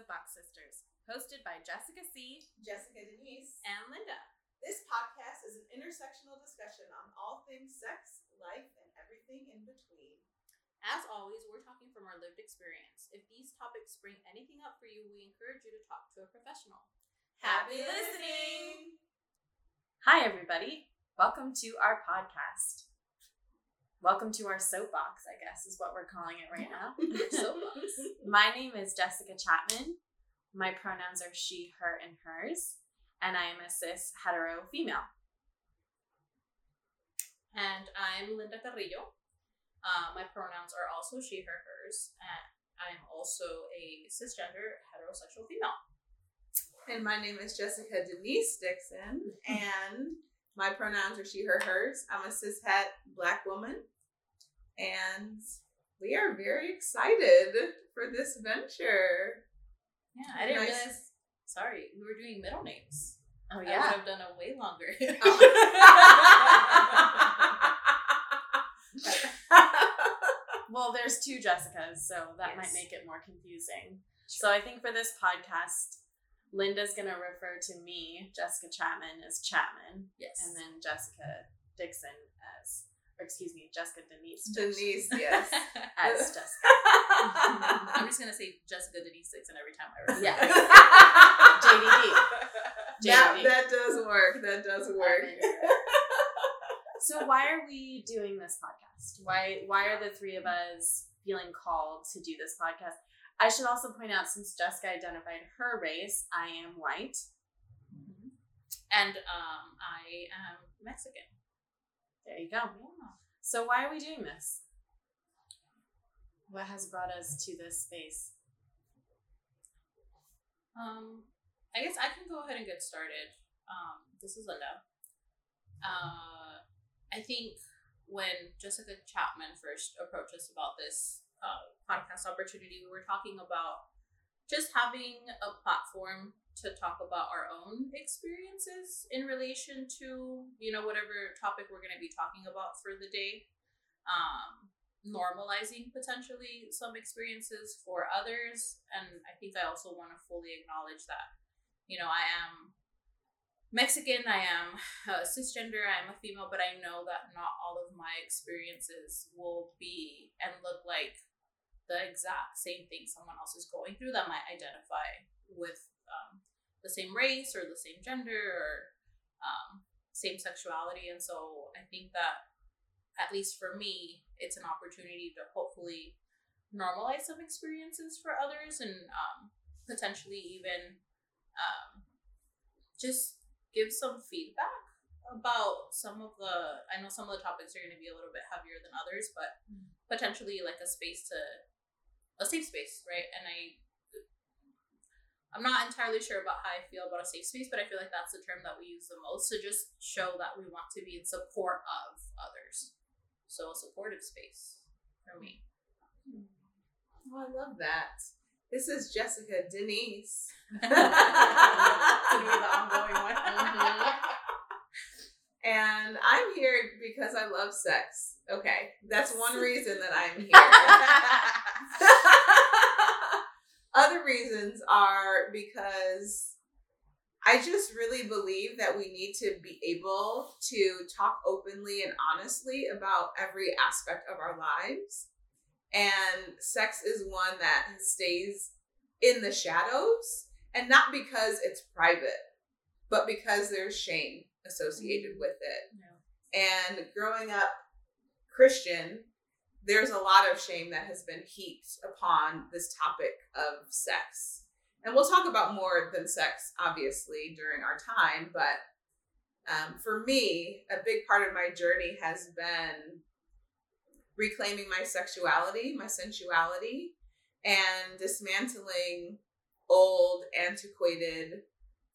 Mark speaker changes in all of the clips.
Speaker 1: Soapbox Sisters, hosted by Jessica C.
Speaker 2: Jessica Denise.
Speaker 1: and Linda.
Speaker 2: This podcast is an intersectional discussion on all things sex, life, and everything in between.
Speaker 3: As always, we're talking from our lived experience. If these topics bring anything up for you, we encourage you to talk to a professional.
Speaker 2: Happy listening!
Speaker 1: Hi, everybody. Welcome to our podcast. Welcome to our soapbox, I guess, is what we're calling it right now.
Speaker 3: Soapbox.
Speaker 1: My name is Jessica Chapman. My pronouns are she, her, and hers. And I am a cis hetero female.
Speaker 3: And I'm Linda Carrillo. Uh, my pronouns are also she, her, hers. And I'm also a cisgender heterosexual female.
Speaker 2: And my name is Jessica Denise Dixon, and my pronouns are she, her, hers. I'm a cishet black woman, and we are very excited for this venture.
Speaker 3: Yeah, I didn't
Speaker 2: Nice.
Speaker 3: realize. Sorry, we were doing middle names.
Speaker 1: Oh, yeah.
Speaker 3: I would have done a way longer. Oh.
Speaker 1: Well, there's two Jessicas, so that might make it more confusing. So I think for this podcast, Linda's going to refer to me, Jessica Chapman, as Chapman,
Speaker 3: yes.
Speaker 1: and then Jessica Dixon as, or excuse me, Jessica Denise.
Speaker 2: Denise, yes.
Speaker 1: As Jessica.
Speaker 3: I'm just gonna say Jessica Denise Dixon every time I refer.
Speaker 1: Yeah.
Speaker 2: That,
Speaker 1: JDD.
Speaker 2: That, that does work. That does work.
Speaker 1: so why are we doing this podcast? Why why are the three of us feeling called to do this podcast? I should also point out since Jessica identified her race, I am white.
Speaker 3: And um, I am Mexican.
Speaker 1: There you go. So why are we doing this? What has brought us to this space?
Speaker 3: Um, I guess I can go ahead and get started. Um, this is Linda. Uh, I think when Jessica Chapman first approached us about this uh, podcast opportunity, we were talking about just having a platform to talk about our own experiences in relation to you know whatever topic we're going to be talking about for the day. Um, normalizing potentially some experiences for others and i think i also want to fully acknowledge that you know i am mexican i am uh, cisgender i'm a female but i know that not all of my experiences will be and look like the exact same thing someone else is going through that might identify with um, the same race or the same gender or um, same sexuality. And so i think that at least for me it's an opportunity to hopefully normalize some experiences for others and um, potentially even um, just give some feedback about some of the i know some of the topics are going to be a little bit heavier than others but potentially like a space to a safe space right and i i'm not entirely sure about how i feel about a safe space but i feel like that's the term that we use the most to just show that we want to be in support of others so a supportive space for me hmm.
Speaker 2: Oh, I love that. This is Jessica Denise.
Speaker 3: Be the ongoing one. Mm-hmm.
Speaker 2: And I'm here because I love sex. Okay, that's one reason that I'm here. Other reasons are because I just really believe that we need to be able to talk openly and honestly about every aspect of our lives. And sex is one that stays in the shadows, and not because it's private, but because there's shame associated with it. And growing up Christian, there's a lot of shame that has been heaped upon this topic of sex. And we'll talk about more than sex, obviously, during our time. But um, for me, a big part of my journey has been reclaiming my sexuality, my sensuality, and dismantling old, antiquated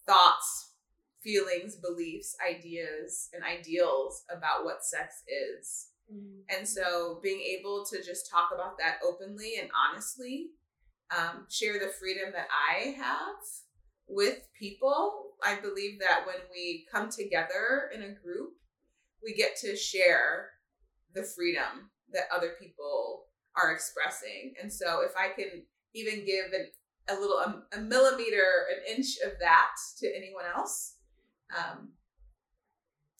Speaker 2: thoughts, feelings, beliefs, ideas, and ideals about what sex is. And so being able to just talk about that openly and honestly, um, share the freedom that I have with people, I believe that when we come together in a group, we get to share the freedom that other people are expressing. And so if I can even give an a little a, a millimeter, an inch of that to anyone else, um,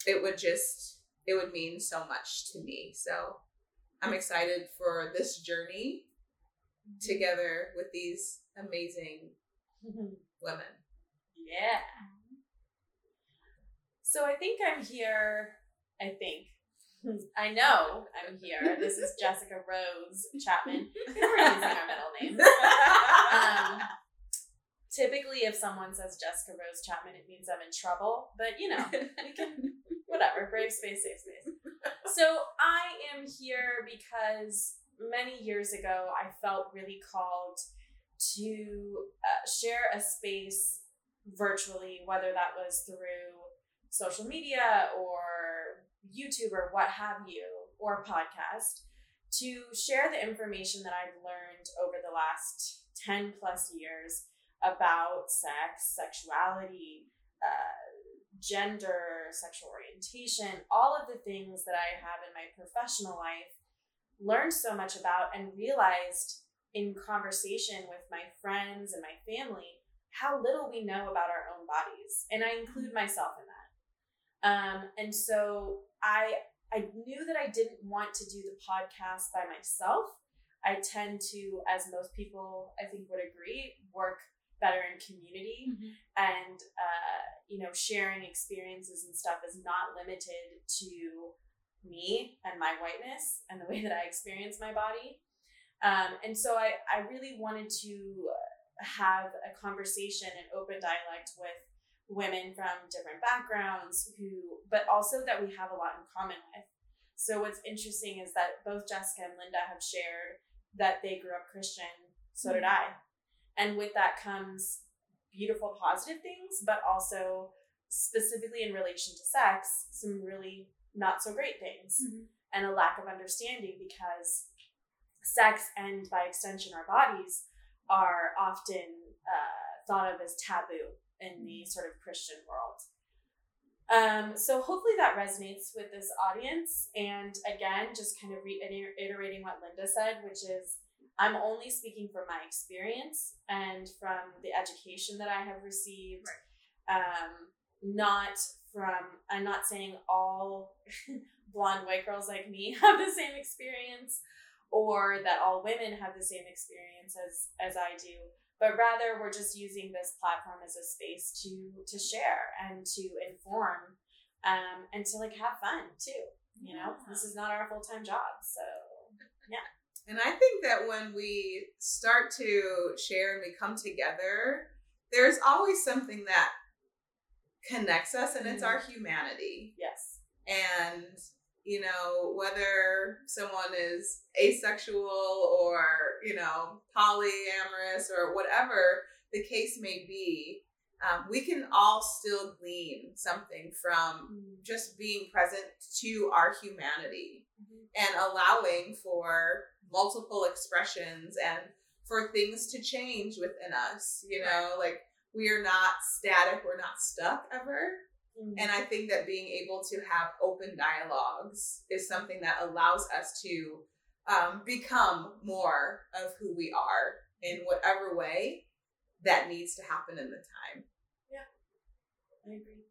Speaker 2: it would just it would mean so much to me. So I'm mm. excited for this journey mm-hmm. together with these amazing mm-hmm. women.
Speaker 1: Yeah. So I think I'm here. I think. I know I'm here. This is Jessica Rose Chapman. We're using our middle names. Um, typically, if someone says Jessica Rose Chapman, it means I'm in trouble. But you know, we can whatever. Brave space, safe space. So I am here because many years ago I felt really called to uh, share a space virtually, whether that was through social media or YouTube or what have you, or podcast, to share the information that I've learned over the last 10 plus years about sex, sexuality, uh, gender, sexual orientation, all of the things that I have in my professional life, learned so much about and realized in conversation with my friends and my family how little we know about our own bodies. And I include myself in that. Um, and so I I knew that I didn't want to do the podcast by myself. I tend to, as most people I think would agree, work better in community
Speaker 3: Mm-hmm.
Speaker 1: and uh, you know sharing experiences and stuff is not limited to me and my whiteness and the way that I experience my body. Um, and so I, I really wanted to have a conversation and open dialect with women from different backgrounds who but also that we have a lot in common with so what's interesting is that both jessica and linda have shared that they grew up christian so did i and with that comes beautiful positive things but also specifically in relation to sex some really not so great things and a lack of understanding because sex and by extension our bodies are often uh, thought of as taboo in the sort of Christian world. Um, so hopefully that resonates with this audience. And again, just kind of reiterating what Linda said, which is I'm only speaking from my experience and from the education that I have received. Um, not from, I'm not saying all blonde white girls like me have the same experience or that all women have the same experience as, as I do but rather we're just using this platform as a space to to share and to inform um, and to like have fun too you know
Speaker 3: Yeah.
Speaker 1: this is not our full-time job so
Speaker 2: And I think that when we start to share and we come together, there's always something that connects us, and it's our humanity.
Speaker 1: yes.
Speaker 2: And, you know, whether someone is asexual or, you know, polyamorous or whatever the case may be, um, we can all still glean something from just being present to our humanity and allowing for multiple expressions and for things to change within us you know? Like we are not static we're not stuck ever. And i think that being able to have open dialogues is something that allows us to um, become more of who we are in whatever way that needs to happen in the time.
Speaker 1: Yeah, I agree.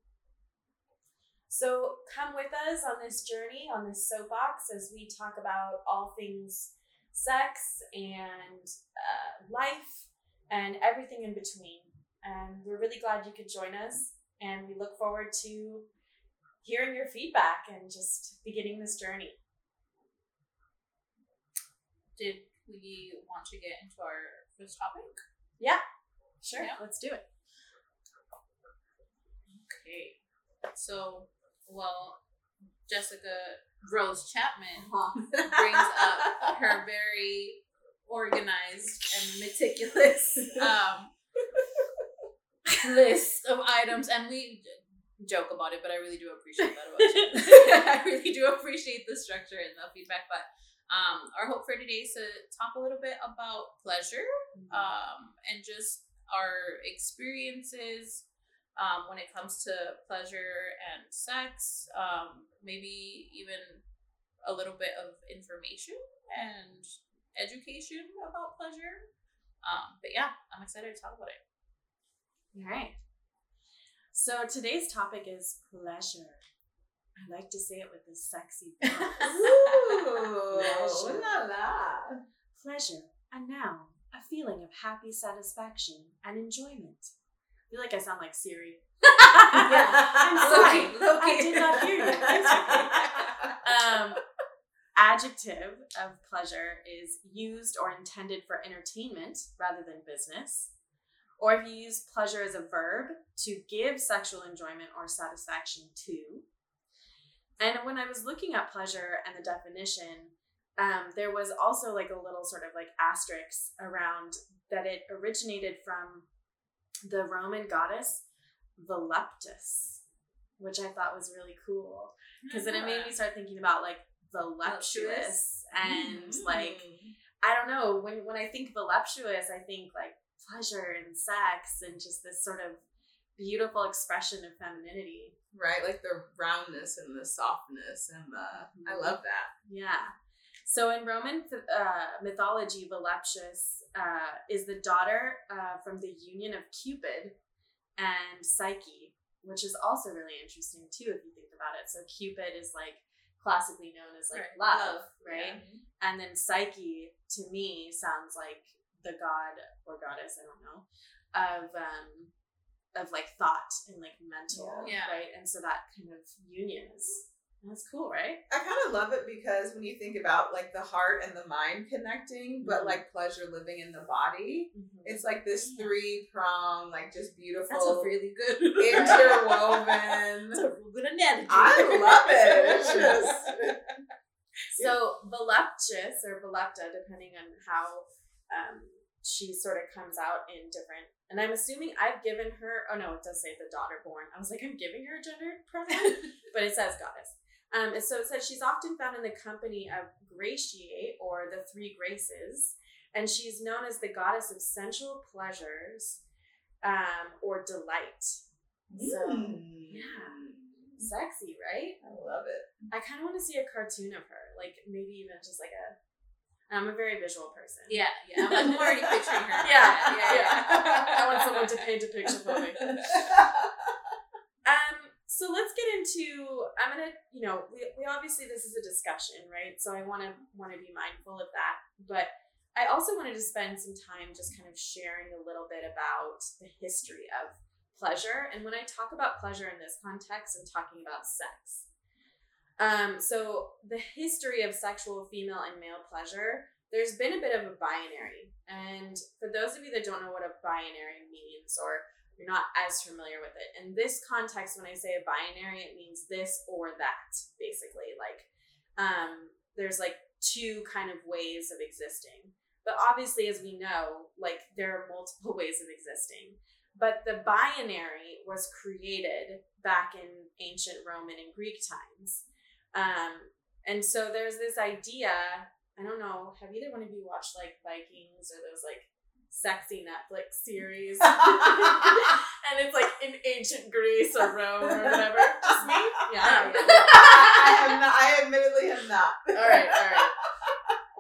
Speaker 1: So come with us on this journey, on this soapbox, as we talk about all things sex and uh, life and everything in between. And we're really glad you could join us. And we look forward to hearing your feedback and just beginning this journey.
Speaker 3: Did we want to get into our first topic?
Speaker 1: Yeah, sure,
Speaker 3: Yeah.
Speaker 1: let's do it.
Speaker 3: Okay. So, well, Jessica Rose Chapman brings up her very organized and meticulous um, list of items, and we joke about it, but I really do appreciate that about you. I really do appreciate the structure and the feedback. But um, our hope for today is to talk a little bit about pleasure um, and just our experiences um, when it comes to pleasure and sex, um, maybe even a little bit of information and education about pleasure. Um, but yeah, I'm excited to talk about it.
Speaker 1: All right. So today's topic is pleasure. I like to say it with this sexy voice.
Speaker 2: Ooh,
Speaker 1: Pleasure.
Speaker 2: la la.
Speaker 1: pleasure, a noun, a feeling of happy satisfaction and enjoyment. I feel like I sound like Siri. I'm sorry. I did not hear you. Um, adjective of pleasure is used or intended for entertainment rather than business. Or if you use pleasure as a verb, to give sexual enjoyment or satisfaction to. And when I was looking at pleasure and the definition, um, there was also like a little sort of like asterisk around that it originated from the Roman goddess Voluptas, which I thought was really cool because then it made me start thinking about like voluptuous and
Speaker 2: Mm.
Speaker 1: like I don't know when when I think voluptuous, I think like pleasure and sex and just this sort of beautiful expression of femininity.
Speaker 2: right, like the roundness and the softness and the. I love that.
Speaker 1: Yeah. So in Roman uh, mythology, Voluptuous uh, is the daughter uh, from the union of Cupid and Psyche, which is also really interesting too if you think about it. So Cupid is like classically known as like
Speaker 3: Right,
Speaker 1: love, right? And then Psyche to me sounds like the god or goddess, I don't know, of um of like thought and like mental,
Speaker 3: Yeah.
Speaker 1: right? And so that kind of union is that's cool, right?
Speaker 2: I kind of love it because when you think about like the heart and the mind connecting, but
Speaker 1: Mhm.
Speaker 2: like pleasure living in the body, it's like this three prong, like just beautiful,
Speaker 3: That's a really good
Speaker 2: interwoven.
Speaker 3: That's a good analogy.
Speaker 2: I love it. It's just-
Speaker 1: So voluptuous or volupta, depending on how um, she sort of comes out in different. And I'm assuming I've given her. Oh no, it does say the daughter born. I was like, I'm giving her a gender pronoun, but it says goddess. Um, and so it says she's often found in the company of Gratiae or the three graces, and she's known as the goddess of sensual pleasures um, or delight. So
Speaker 2: Mm.
Speaker 1: yeah. sexy, right?
Speaker 2: I love it.
Speaker 1: I kind of want to see a cartoon of her, like maybe even just like a. I'm a very visual person.
Speaker 3: Yeah, yeah. I'm, I'm already picturing her.
Speaker 1: Yeah,
Speaker 3: yeah, yeah.
Speaker 1: I want someone to paint a picture for me. So let's get into. I'm gonna, you know, we, we obviously this is a discussion, right? So I want to want to be mindful of that, but I also wanted to spend some time just kind of sharing a little bit about the history of pleasure. And when I talk about pleasure in this context, I'm talking about sex. Um, so the history of sexual female and male pleasure, there's been a bit of a binary. And for those of you that don't know what a binary means or you're not as familiar with it, in this context, when I say a binary, it means this or that, basically. Like, um, there's like two kind of ways of existing. But obviously, as we know, like there are multiple ways of existing. But the binary was created back in ancient Roman and Greek times. Um, and so there's this idea. I don't know. Have either one of you watched like Vikings or those like sexy Netflix series? and it's like in ancient Greece or Rome or whatever. Just me? Yeah.
Speaker 2: I oh. have not. I admittedly have not.
Speaker 1: all right, all right.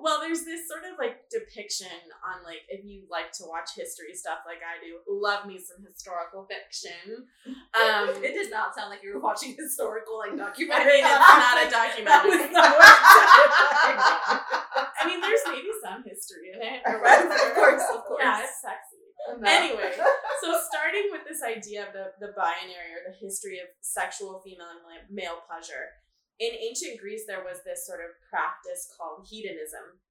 Speaker 1: Well, there's this sort of like depiction on like if you like to watch history stuff like I do, love me some historical fiction. Um,
Speaker 3: it did not sound like you were watching historical like
Speaker 1: I
Speaker 3: documentary.
Speaker 1: mean, it's not a documentary.
Speaker 3: was not what it
Speaker 1: I mean, there's maybe some history in it. or
Speaker 2: Right,
Speaker 1: whatever.
Speaker 3: of course, of course.
Speaker 1: Yeah, it's sexy.
Speaker 2: No.
Speaker 1: Anyway, so starting with this idea of the, the binary or the history of sexual female and male pleasure, in ancient Greece, there was this sort of practice called hedonism.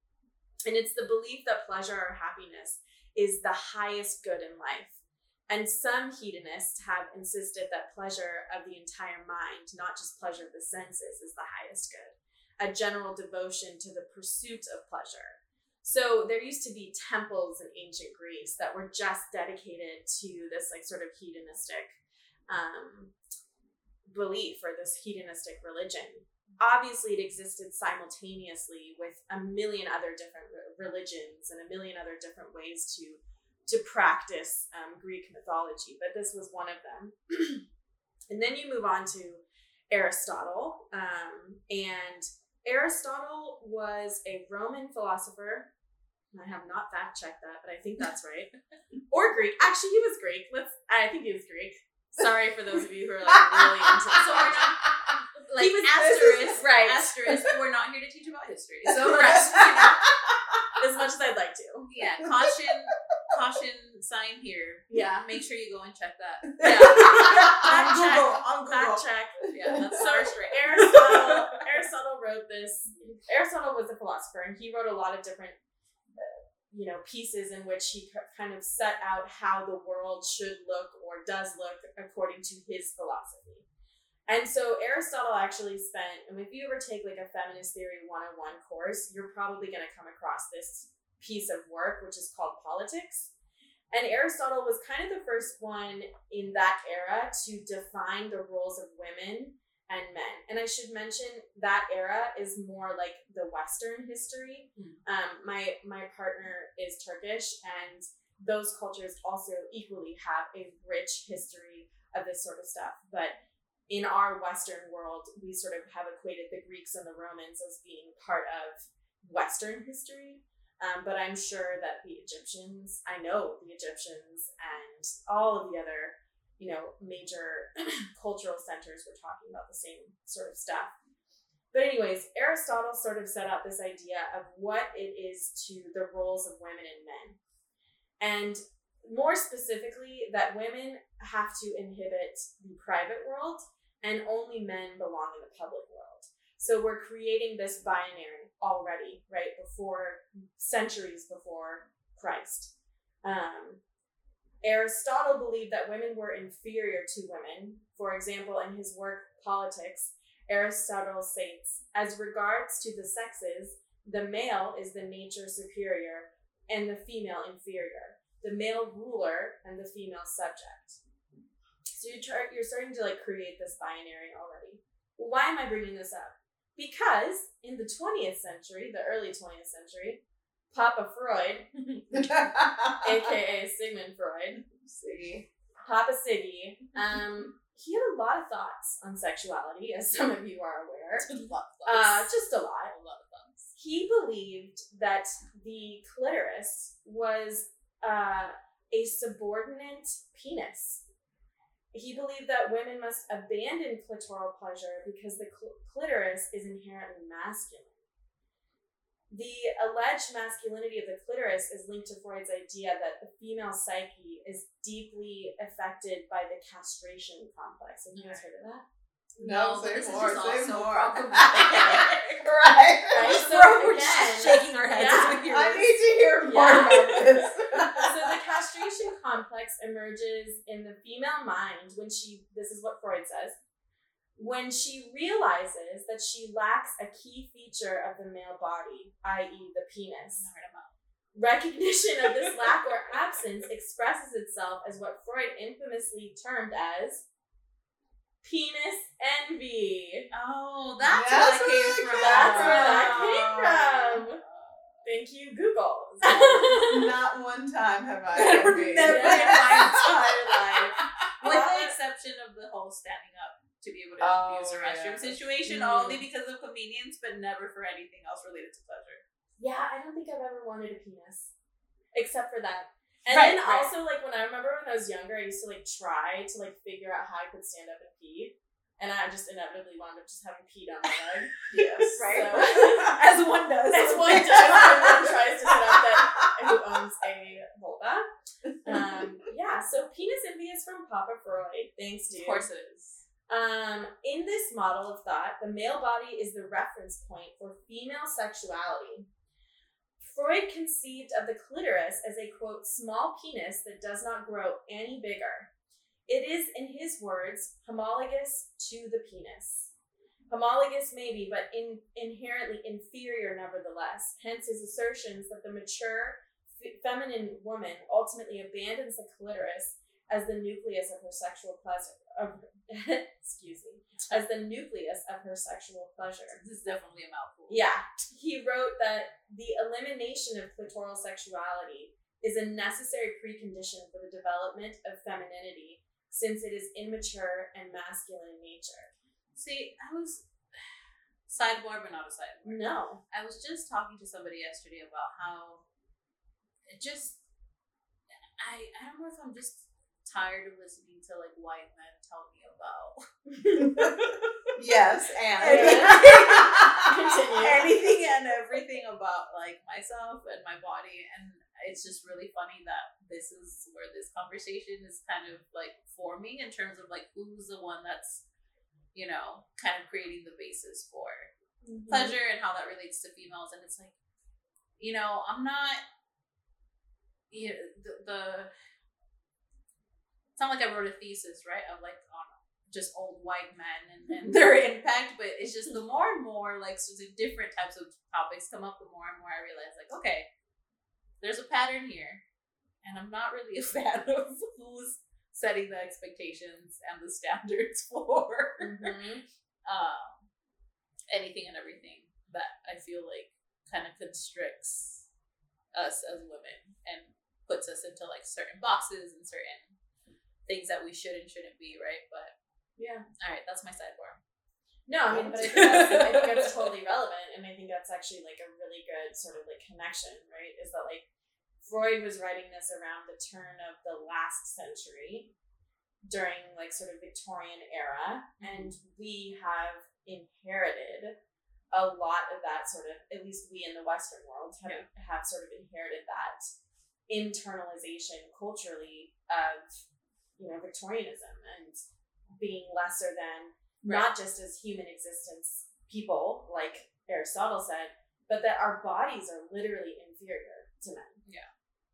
Speaker 1: And it's the belief that pleasure or happiness is the highest good in life. And some hedonists have insisted that pleasure of the entire mind, not just pleasure of the senses, is the highest good. A general devotion to the pursuit of pleasure. So there used to be temples in ancient Greece that were just dedicated to this like sort of hedonistic um, belief or this hedonistic religion. Obviously, it existed simultaneously with a million other different religions and a million other different ways to to practice um, Greek mythology, but this was one of them. and then you move on to Aristotle, um, and Aristotle was a Roman philosopher I have not fact checked that, but I think that's right. or Greek. Actually, he was Greek. Let's. I think he was Greek. Sorry for those of you who are like really into this.
Speaker 3: So we're not like asterisk,
Speaker 1: right.
Speaker 3: asterisk. We're not here to teach about history. So right,
Speaker 1: right, you know, as much as I'd like to.
Speaker 3: yeah, caution, caution sign here.
Speaker 1: Yeah.
Speaker 3: Make sure you go and check that.
Speaker 1: Yeah.
Speaker 2: on. Google, on Google.
Speaker 1: Fact check.
Speaker 3: Yeah, that's
Speaker 1: So
Speaker 3: first.
Speaker 1: Aristotle, Aristotle wrote this. Aristotle was a philosopher, and he wrote a lot of different, uh, you know, pieces in which he kind of set out how the world should look or does look according to his philosophy. And so Aristotle actually spent, and if you ever take like a feminist theory 101 course, you're probably going to come across this piece of work, which is called Politics. And Aristotle was kind of the first one in that era to define the roles of women and men. And I should mention that era is more like the Western history.
Speaker 3: Mm.
Speaker 1: Um, my my partner is Turkish, and those cultures also equally have a rich history of this sort of stuff. But in our Western world, we sort of have equated the Greeks and the Romans as being part of Western history. Um, but I'm sure that the Egyptians, I know the Egyptians and all of the other, you know, major cultural centers were talking about the same sort of stuff. But, anyways, Aristotle sort of set out this idea of what it is to the roles of women and men. And more specifically, that women have to inhibit the private world and only men belong in the public world. So we're creating this binary already, right? Before centuries before Christ. Um, Aristotle believed that women were inferior to women. For example, in his work Politics, Aristotle states, as regards to the sexes, the male is the nature superior and the female inferior, the male ruler and the female subject. So you're, try- you're starting to like create this binary already. Well, why am I bringing this up? Because in the 20th century, the early 20th century, Papa Freud, aka Sigmund Freud,
Speaker 2: See.
Speaker 1: Papa Siggy, um, he had a lot of thoughts on sexuality, as some of you are aware. Uh, just a lot.
Speaker 3: a lot.
Speaker 1: He believed that the clitoris was uh, a subordinate penis. He believed that women must abandon clitoral pleasure because the cl- clitoris is inherently masculine. The alleged masculinity of the clitoris is linked to Freud's idea that the female psyche is deeply affected by the castration complex. Have you guys heard of that?
Speaker 2: No,
Speaker 3: but
Speaker 2: say
Speaker 3: this is just
Speaker 2: say
Speaker 3: also
Speaker 2: more. right.
Speaker 1: Right, so
Speaker 3: We're
Speaker 1: again-
Speaker 3: just shaking our heads
Speaker 1: Yeah.
Speaker 3: as we hear
Speaker 2: I
Speaker 3: this.
Speaker 2: need to hear more
Speaker 1: Yeah.
Speaker 2: about this.
Speaker 1: so the castration complex emerges in the female mind when she this is what freud says when she realizes that she lacks a key feature of the male body i.e the penis recognition of this lack or absence expresses itself as what freud infamously termed as penis envy
Speaker 3: Oh, that's,
Speaker 2: That's
Speaker 3: where
Speaker 2: where
Speaker 3: that came from.
Speaker 1: that's where that came from thank you google
Speaker 2: Not one time have I
Speaker 3: ever
Speaker 2: envied.
Speaker 3: never in my entire life. With the exception of the whole standing up to be able to
Speaker 2: Oh,
Speaker 3: use a restroom
Speaker 2: yeah.
Speaker 3: situation,
Speaker 1: Mm.
Speaker 3: only because of convenience, but never for anything else related to pleasure.
Speaker 1: Yeah, I don't think I've ever wanted a penis, except for that. And
Speaker 3: Right,
Speaker 1: then
Speaker 3: right.
Speaker 1: also, like when I remember when I was younger, I used to like try to like figure out how I could stand up and pee, and I just inevitably wound up just having peed on my leg.
Speaker 2: Yes.
Speaker 1: Right.
Speaker 3: As one does.
Speaker 1: As one does when one tries to set up that who owns a vulva. Um, yeah, so penis envy is from Papa Freud. Thanks, dude.
Speaker 3: Of course it is.
Speaker 1: Um, in this model of thought, the male body is the reference point for female sexuality. Freud conceived of the clitoris as a quote, small penis that does not grow any bigger. It is, in his words, homologous to the penis. Homologous, maybe, but in, inherently inferior nevertheless. Hence his assertions that the mature f- feminine woman ultimately abandons the clitoris as the nucleus of her sexual pleasure. Of, excuse me, as the nucleus of her sexual pleasure.
Speaker 3: This is definitely a mouthful.
Speaker 1: Yeah, he wrote that the elimination of clitoral sexuality is a necessary precondition for the development of femininity, since it is immature and masculine in nature.
Speaker 3: See, I was sidebar, but not a sidebar.
Speaker 1: No.
Speaker 3: I was just talking to somebody yesterday about how it just I I don't know if I'm just tired of listening to like white men tell me about
Speaker 2: yes, and
Speaker 3: anything and everything about like myself and my body and it's just really funny that this is where this conversation is kind of like forming in terms of like who's the one that's you know kind of creating the basis for
Speaker 1: Mm-hmm.
Speaker 3: pleasure and how that relates to females and it's like you know i'm not you know, the, the it's not like i wrote a thesis right of like on just old white men and, and their impact but it's just the more and more like so different types of topics come up the more and more i realize like okay there's a pattern here and i'm not really a fan of who's setting the expectations and the standards for
Speaker 1: Mhm.
Speaker 3: um, anything and everything that I feel like kind of constricts us as women and puts us into like certain boxes and certain things that we should and shouldn't be, right? But
Speaker 1: Yeah.
Speaker 3: all right, that's my sidebar.
Speaker 1: No, I mean, but I think, that's, I think that's totally relevant, and I think that's actually like a really good sort of like connection, right? Is that like Freud was writing this around the turn of the last century, during like sort of Victorian era, mm-hmm. and we have inherited a lot of that sort of, at least we in the Western world have
Speaker 3: Yeah.
Speaker 1: have sort of inherited that internalization culturally of you know Victorianism and being lesser than not just as human existence people, like Aristotle said, but that our bodies are literally inferior to men.
Speaker 3: Yeah.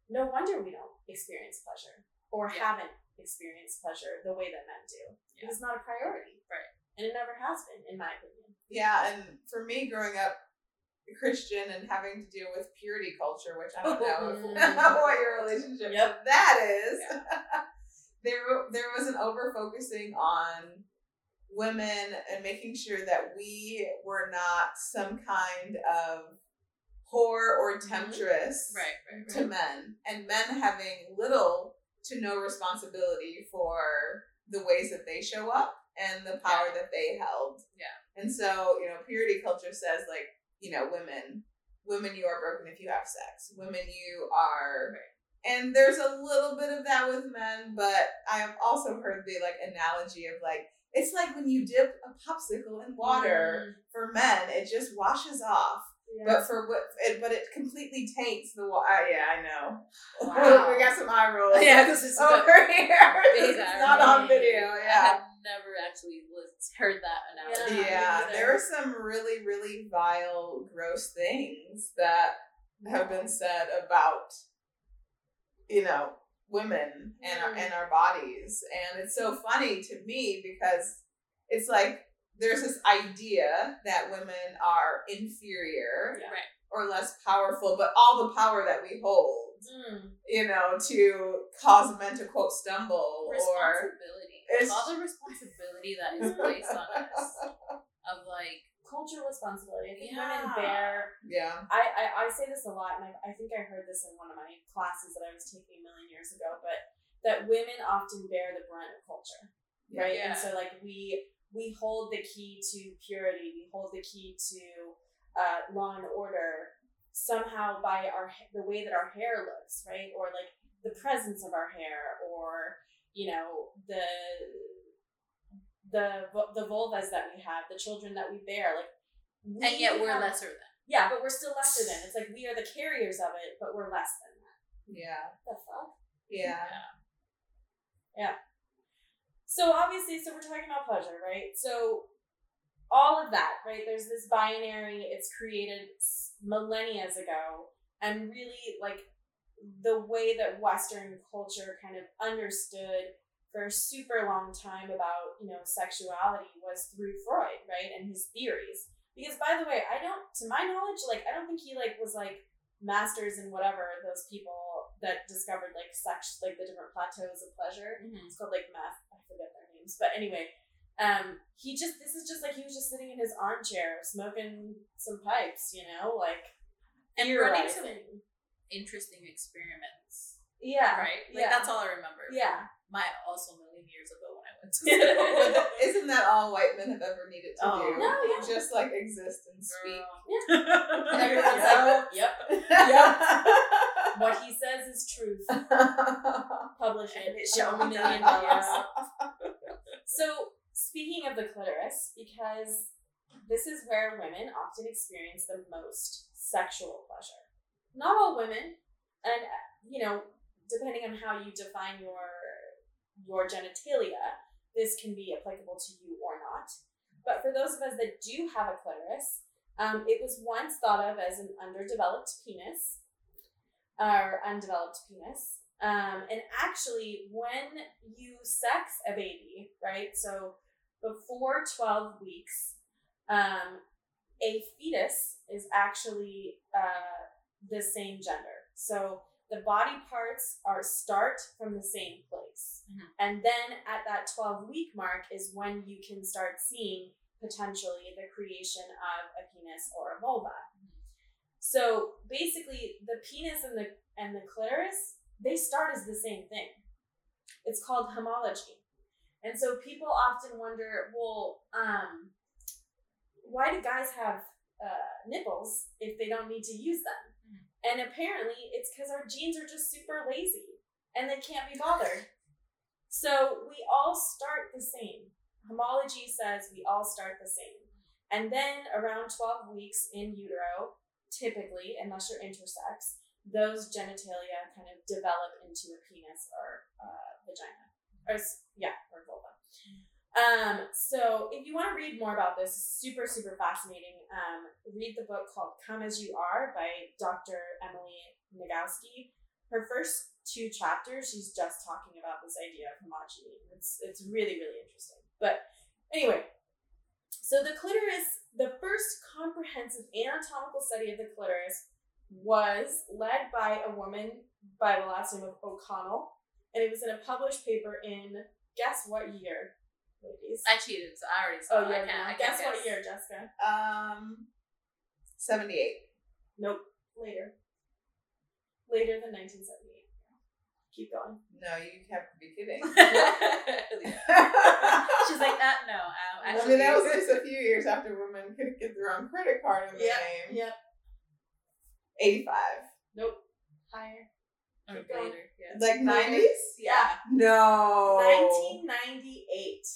Speaker 1: No wonder we don't experience pleasure or
Speaker 3: Yeah.
Speaker 1: haven't experienced pleasure the way that men do.
Speaker 3: Yeah.
Speaker 1: It's not a priority.
Speaker 3: Right.
Speaker 1: And it never has been, in my opinion.
Speaker 2: Yeah, and for me, growing up Christian and having to deal with purity culture, which I don't know if, what your relationship
Speaker 1: Yep.
Speaker 2: with that is. there, there was an over focusing on women and making sure that we were not some kind of whore or mm-hmm. temptress
Speaker 3: Right, right,
Speaker 2: to men, and men having little to no responsibility for the ways that they show up and the power
Speaker 3: Yeah.
Speaker 2: that they held.
Speaker 3: Yeah.
Speaker 2: And so, you know, purity culture says like, you know, women, women, you are broken if you have sex. Women, you are. And there's a little bit of that with men, but I have also heard the like analogy of like, it's like when you dip a popsicle in water mm. for men, it just washes off.
Speaker 1: Yeah.
Speaker 2: But for what, it, but it completely taints the water. Yeah, I know.
Speaker 1: Wow.
Speaker 2: we got some eye rolls.
Speaker 3: Yeah, this is
Speaker 2: over here. it's not on video. Yeah, I
Speaker 3: have never actually heard that analogy.
Speaker 2: Yeah,
Speaker 1: either.
Speaker 2: there are some really, really vile, gross things that have been said about, you know, women and our and our bodies, and it's so funny to me because it's like there's this idea that women are inferior
Speaker 1: Yeah.
Speaker 3: Right.
Speaker 2: or less powerful, but all the power that we hold,
Speaker 1: Mm.
Speaker 2: you know, to cause men to quote stumble or
Speaker 3: Responsibility.
Speaker 2: It's-
Speaker 3: All the responsibility that is placed on us of like
Speaker 1: Cultural responsibility. I think
Speaker 3: Yeah.
Speaker 1: women bear
Speaker 2: yeah.
Speaker 1: I, I, I say this a lot, and I, I think I heard this in one of my classes that I was taking a million years ago, but that women often bear the brunt of culture, right?
Speaker 3: Yeah.
Speaker 1: And so, like, we we hold the key to purity, we hold the key to uh, law and order somehow by our the way that our hair looks, right? Or like the presence of our hair, or you know the the the vulvas that we have, the children that we bear, like. We
Speaker 3: and yet we're
Speaker 1: have-
Speaker 3: lesser than.
Speaker 1: yeah, but we're still lesser than. It's like we are the carriers of it, but we're less than that.
Speaker 2: Yeah.
Speaker 1: The fuck?
Speaker 2: Yeah. Yeah.
Speaker 1: So obviously, so we're talking about pleasure, right? So all of that, right? There's this binary. It's created millennia ago, and really like the way that Western culture kind of understood for a super long time about you know sexuality was through Freud, right, and his theories. Because by the way, I don't, to my knowledge, like I don't think he like was like masters in whatever those people that discovered like sex, like the different plateaus of pleasure. It's called like math. I forget their names, but anyway, um, he just this is just like he was just sitting in his armchair smoking some pipes, you know, like
Speaker 3: And running some interesting experiments.
Speaker 1: Yeah,
Speaker 3: Right? Like
Speaker 1: yeah.
Speaker 3: that's all I remember.
Speaker 1: Yeah.
Speaker 3: My also a million years ago when I went to school.
Speaker 2: Isn't that all white men have ever needed to
Speaker 3: Oh.
Speaker 2: do?
Speaker 1: No, yeah.
Speaker 2: Just like exist and speak.
Speaker 3: Girl.
Speaker 2: And everyone's like,
Speaker 1: yep.
Speaker 2: yeah.
Speaker 1: what he says is truth. Publish it.
Speaker 3: And it
Speaker 1: Show
Speaker 3: shall
Speaker 1: a
Speaker 3: be
Speaker 1: million
Speaker 3: done.
Speaker 1: dollars. So, speaking of the clitoris, because this is where women often experience the most sexual pleasure. Not all women, and uh, you know, depending on how you define your your genitalia, this can be applicable to you or not. But for those of us that do have a clitoris, um, it was once thought of as an underdeveloped penis or undeveloped penis. Um, and actually, when you sex a baby, right? So before 12 weeks, um, a fetus is actually uh, the same gender. So the body parts are start from the same place.
Speaker 3: Mhm.
Speaker 1: And then at that 12 week mark is when you can start seeing potentially the creation of a penis or a vulva. So basically the penis and the and the clitoris, they start as the same thing. It's called homology. And so people often wonder, well, um, why do guys have uh, nipples if they don't need to use them? And apparently it's because our genes are just super lazy and they can't be bothered. So we all start the same. Homology says we all start the same. And then around 12 weeks in utero, typically, unless you're intersex, those genitalia kind of develop into a penis or uh, vagina. Or, yeah, or vulva. Um, so if you want to read more about this, super, super fascinating, um, read the book called Come As You Are by Dr. Emily Nagoski. Her first two chapters, she's just talking about this idea of homogeny. It's, it's really, really interesting. But anyway, so the clitoris, the first comprehensive anatomical study of the clitoris was led by a woman by the last name of O'Connell, and it was in a published paper in guess what year, ladies?
Speaker 3: I cheated, so I already saw.
Speaker 1: Oh,
Speaker 3: it. I
Speaker 1: yeah.
Speaker 3: can't. I
Speaker 1: Guess
Speaker 3: can't
Speaker 1: what year, Jessica?
Speaker 2: um, seventy-eight.
Speaker 1: Nope. Later. Later than 1978. Keep going.
Speaker 2: No, you have to be kidding.
Speaker 3: She's like, uh, no. Um,
Speaker 2: I mean, that was just a few years after women could get their own credit card in the name.
Speaker 1: Yep.
Speaker 2: Eighty-five,
Speaker 1: Nope. Higher. Keep going.
Speaker 3: later. Yeah.
Speaker 2: like nineties.
Speaker 1: Yeah.
Speaker 2: No.
Speaker 1: 1998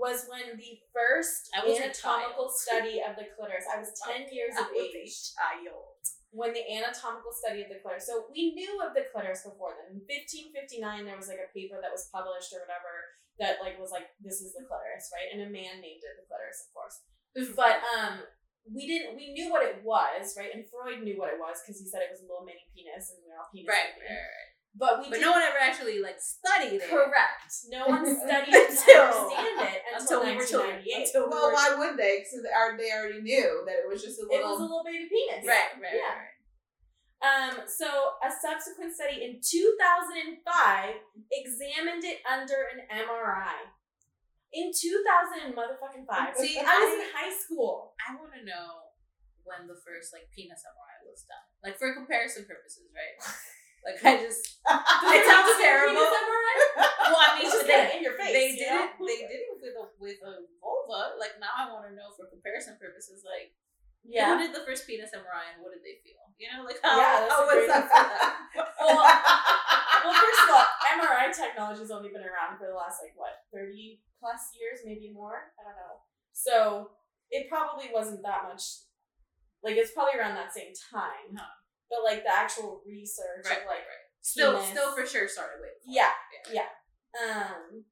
Speaker 1: was when the first anatomical study of the clitoris. I was 10 years
Speaker 3: I
Speaker 1: of
Speaker 3: was a
Speaker 1: age
Speaker 3: child.
Speaker 1: when the anatomical study of the clitoris. So we knew of the clitoris before then. In 1559, there was like a paper that was published or whatever that like was like this is the clitoris, right? And a man named it the clitoris, of course. But um, we didn't. We knew what it was, right? And Freud knew what it was because he said it was a little mini penis, and we we're all penis.
Speaker 3: Right, right, right.
Speaker 1: But we
Speaker 3: But
Speaker 1: didn't
Speaker 3: no one ever actually like studied it.
Speaker 1: Correct. No one studied it to
Speaker 3: Until-
Speaker 1: understand it
Speaker 3: Until
Speaker 1: until,
Speaker 3: we were children.
Speaker 1: 1998.
Speaker 3: Until we
Speaker 2: Well,
Speaker 3: were
Speaker 2: why would they? Because they already, knew that it was just a little.
Speaker 1: It was a
Speaker 2: little.
Speaker 1: little baby penis.
Speaker 3: Right, right,
Speaker 1: Yeah.
Speaker 3: right.
Speaker 1: Um, so a subsequent study in 2005 examined it under an MRI. In 2000 motherfucking five.
Speaker 3: See,
Speaker 1: I was
Speaker 3: I-
Speaker 1: in high school.
Speaker 3: I want to know when the first like penis MRI was done, like for comparison purposes, right? Like I just, it sounds terrible. Well, I mean, they,
Speaker 1: in your face.
Speaker 3: they
Speaker 1: you
Speaker 3: did
Speaker 1: know?
Speaker 3: it. They did it with a with a vulva. Like now, I want to know for comparison purposes, like
Speaker 1: yeah, who
Speaker 3: did the first penis MRI and what did they feel? You know, like how,
Speaker 1: Yeah, that's
Speaker 3: how was that?
Speaker 1: Well, well, first of all, MRI technology has only been around for the last like what thirty plus years, maybe more. I don't know. So it probably wasn't that much. Like it's probably around that same time.
Speaker 3: Huh.
Speaker 1: But like the actual research
Speaker 3: Right,
Speaker 1: of like
Speaker 3: right, right. Still,
Speaker 1: penis.
Speaker 3: still for sure started with.
Speaker 1: yeah, yeah. Um.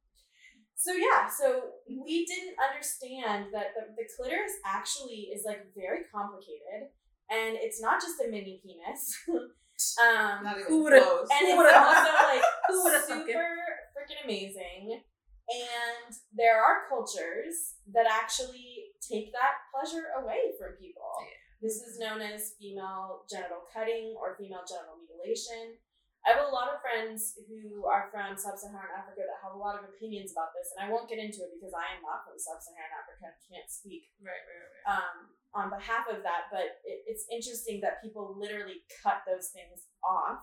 Speaker 1: So yeah, so we didn't understand that the, the clitoris actually is like very complicated, and it's not just a mini penis. um,
Speaker 2: Not even
Speaker 3: Who
Speaker 2: close.
Speaker 1: and it's also like
Speaker 3: Who would've thunk it?
Speaker 1: super freaking amazing. And there are cultures that actually take that pleasure away from people.
Speaker 3: Yeah.
Speaker 1: This is known as female genital cutting or female genital mutilation. I have a lot of friends who are from sub-Saharan Africa that have a lot of opinions about this, and I won't get into it because I am not from sub-Saharan Africa and can't speak
Speaker 3: Right, right, right.
Speaker 1: um, on behalf of that, but it, it's interesting that people literally cut those things off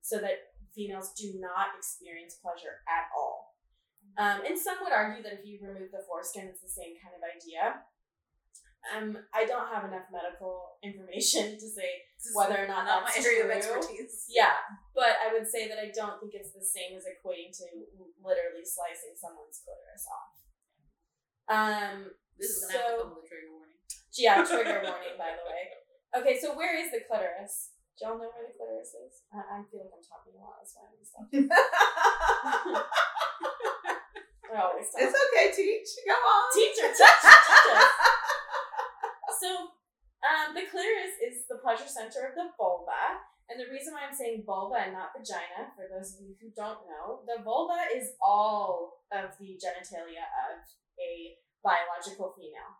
Speaker 1: so that females do not experience pleasure at all. Um, and some would argue that if you remove the foreskin, it's the same kind of idea. Um, I don't have enough medical information to say whether or not
Speaker 3: not
Speaker 1: that's
Speaker 3: my area of
Speaker 1: true.
Speaker 3: expertise.
Speaker 1: Yeah, but I would say that I don't think it's the same as equating to literally slicing someone's clitoris off. Um,
Speaker 3: This is
Speaker 1: So-
Speaker 3: come with trigger warning.
Speaker 1: yeah, trigger warning, by the way. Okay, so where is the clitoris? Do y'all know where the clitoris is? I, I feel like I'm talking a lot. That's why I'm stuff. I always talk.
Speaker 2: it's okay, teach. Go on.
Speaker 1: Teacher, teach, teach us. So, um, the clitoris is the pleasure center of the vulva. And the reason why I'm saying vulva and not vagina, for those of you who don't know, the vulva is all of the genitalia of a biological female.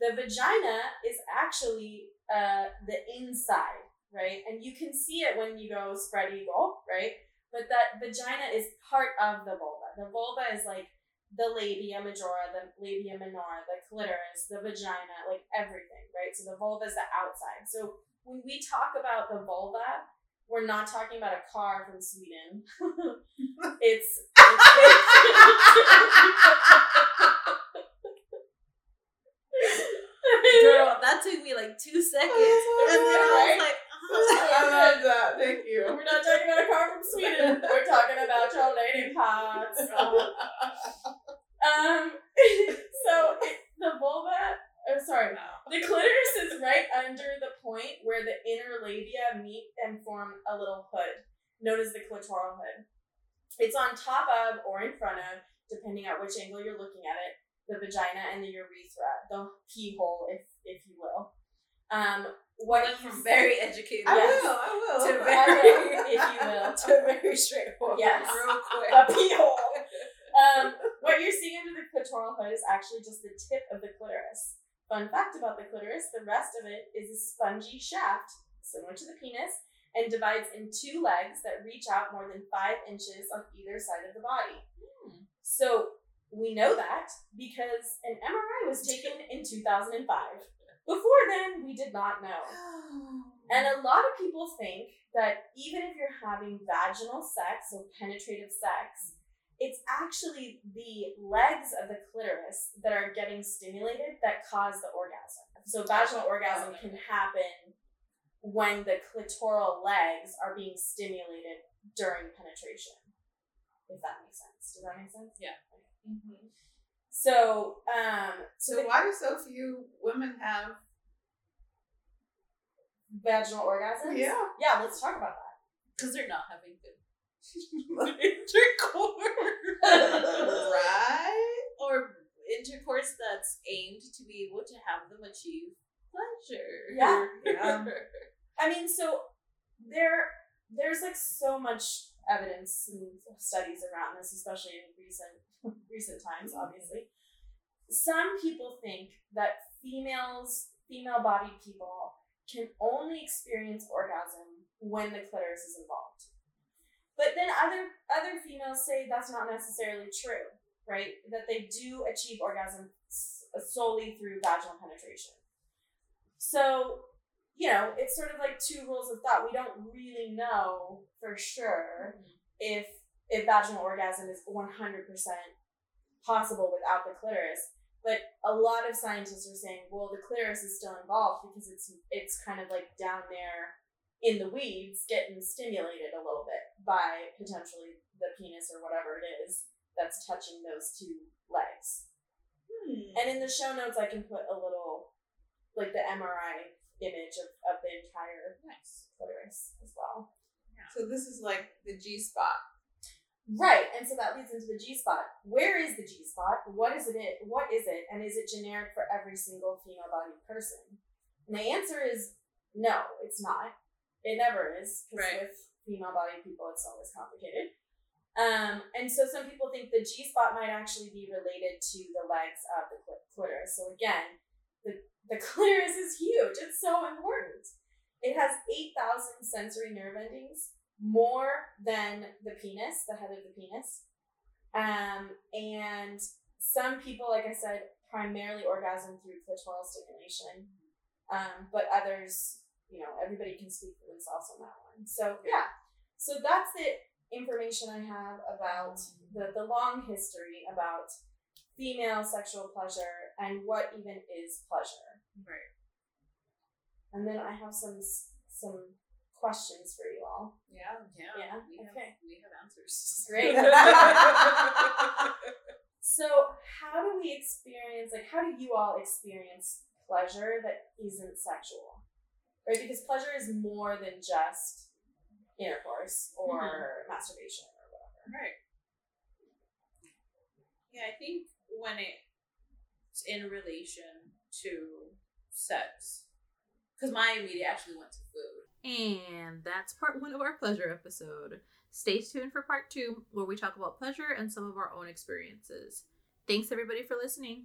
Speaker 1: The vagina is actually uh, the inside, right? And you can see it when you go spread eagle, right? But that vagina is part of the vulva. The vulva is like the labia majora, the labia minora, the clitoris, the vagina, like everything, right? So the vulva is the outside. So when we talk about the vulva, we're not talking about a car from Sweden. it's,
Speaker 3: Girl, that took me like two seconds.
Speaker 2: Oh,
Speaker 3: and then I was like,
Speaker 2: I love that. Thank you.
Speaker 1: We're not talking about a car from Sweden. We're talking about your lady parts. Um, so the vulva, oh sorry, the clitoris is right under the point where the inner labia meet and form a little hood, known as the clitoral hood. It's on top of or in front of, depending on which angle you're looking at it, the vagina and the urethra, the pee hole, if if you will. Um, what
Speaker 3: went
Speaker 1: you
Speaker 3: from very educated
Speaker 2: I
Speaker 1: Yes.
Speaker 2: will. I will.
Speaker 3: to very,
Speaker 1: if you will.
Speaker 3: to very straightforward.
Speaker 1: Yes.
Speaker 3: real quick.
Speaker 1: a pee hole. Um, what you're seeing under the clitoral hood is actually just the tip of the clitoris. Fun fact about the clitoris: the rest of it is a spongy shaft, similar to the penis, and divides in two legs that reach out more than five inches on either side of the body.
Speaker 3: Hmm.
Speaker 1: So we know that because an MRI was taken in 2005. Before then, we did not know. And a lot of people think that even if you're having vaginal sex, so penetrative sex, it's actually the legs of the clitoris that are getting stimulated that cause the orgasm. So vaginal orgasm can happen when the clitoral legs are being stimulated during penetration. If that makes sense. Does that make sense?
Speaker 3: Yeah.
Speaker 1: Okay. So, um, so
Speaker 2: So
Speaker 1: the
Speaker 2: why do so few women have?
Speaker 1: vaginal orgasms.
Speaker 2: Yeah.
Speaker 1: Yeah. Let's talk about that.
Speaker 3: Because they're not having good intercourse.
Speaker 2: right.
Speaker 3: or intercourse that's aimed to be able to have them achieve pleasure.
Speaker 1: Yeah.
Speaker 2: Yeah.
Speaker 1: I mean, so there there's like so much evidence and studies around this, especially in recent recent times, mm-hmm. obviously. Some people think that females, female bodied people, can only experience orgasm when the clitoris is involved. But then other other females say that's not necessarily true, right? That they do achieve orgasm solely through vaginal penetration. So you know, it's sort of like two rules of thought. We don't really know for sure mm-hmm. if if vaginal orgasm is one hundred percent possible without the clitoris. But a lot of scientists are saying, well, the clitoris is still involved because it's it's kind of like down there in the weeds, getting stimulated a little bit by potentially the penis or whatever it is that's touching those two legs.
Speaker 2: Hmm.
Speaker 1: And in the show notes, I can put a little, like the MRI image of, of the entire
Speaker 3: Nice.
Speaker 1: clitoris as well.
Speaker 2: So this is like the G spot.
Speaker 1: Right, and so that leads into the G spot. Where is the G spot? What is it? What is it? And is it generic for every single female-bodied person? And the answer is no, it's not. It never is because
Speaker 3: Right.
Speaker 1: with female-bodied people, it's always complicated. Um, and so some people think the G spot might actually be related to the legs of the clitoris. So again, the the clitoris is huge. It's so important. It has eight thousand sensory nerve endings more than the penis, the head of the penis. Um, and some people, like I said, primarily orgasm through clitoral stimulation. Um, but others, you know, everybody can speak for themselves on that one. So yeah. So that's the information I have about the, the long history about female sexual pleasure and what even is pleasure.
Speaker 3: Right.
Speaker 1: And then I have some some questions for you all.
Speaker 2: Yeah.
Speaker 3: Yeah.
Speaker 1: Yeah,
Speaker 3: We have,
Speaker 1: okay.
Speaker 3: we have answers.
Speaker 1: Great. So, how do we experience, like, how do you all experience pleasure that isn't sexual? Right? Because pleasure is more than just intercourse or mm-hmm. masturbation or whatever.
Speaker 3: Right. Yeah, I think when it's in relation to sex, because my immediate actually went to food.
Speaker 4: And that's part one of our pleasure episode. Stay tuned for part two, where we talk about pleasure and some of our own experiences. Thanks, everybody, for listening.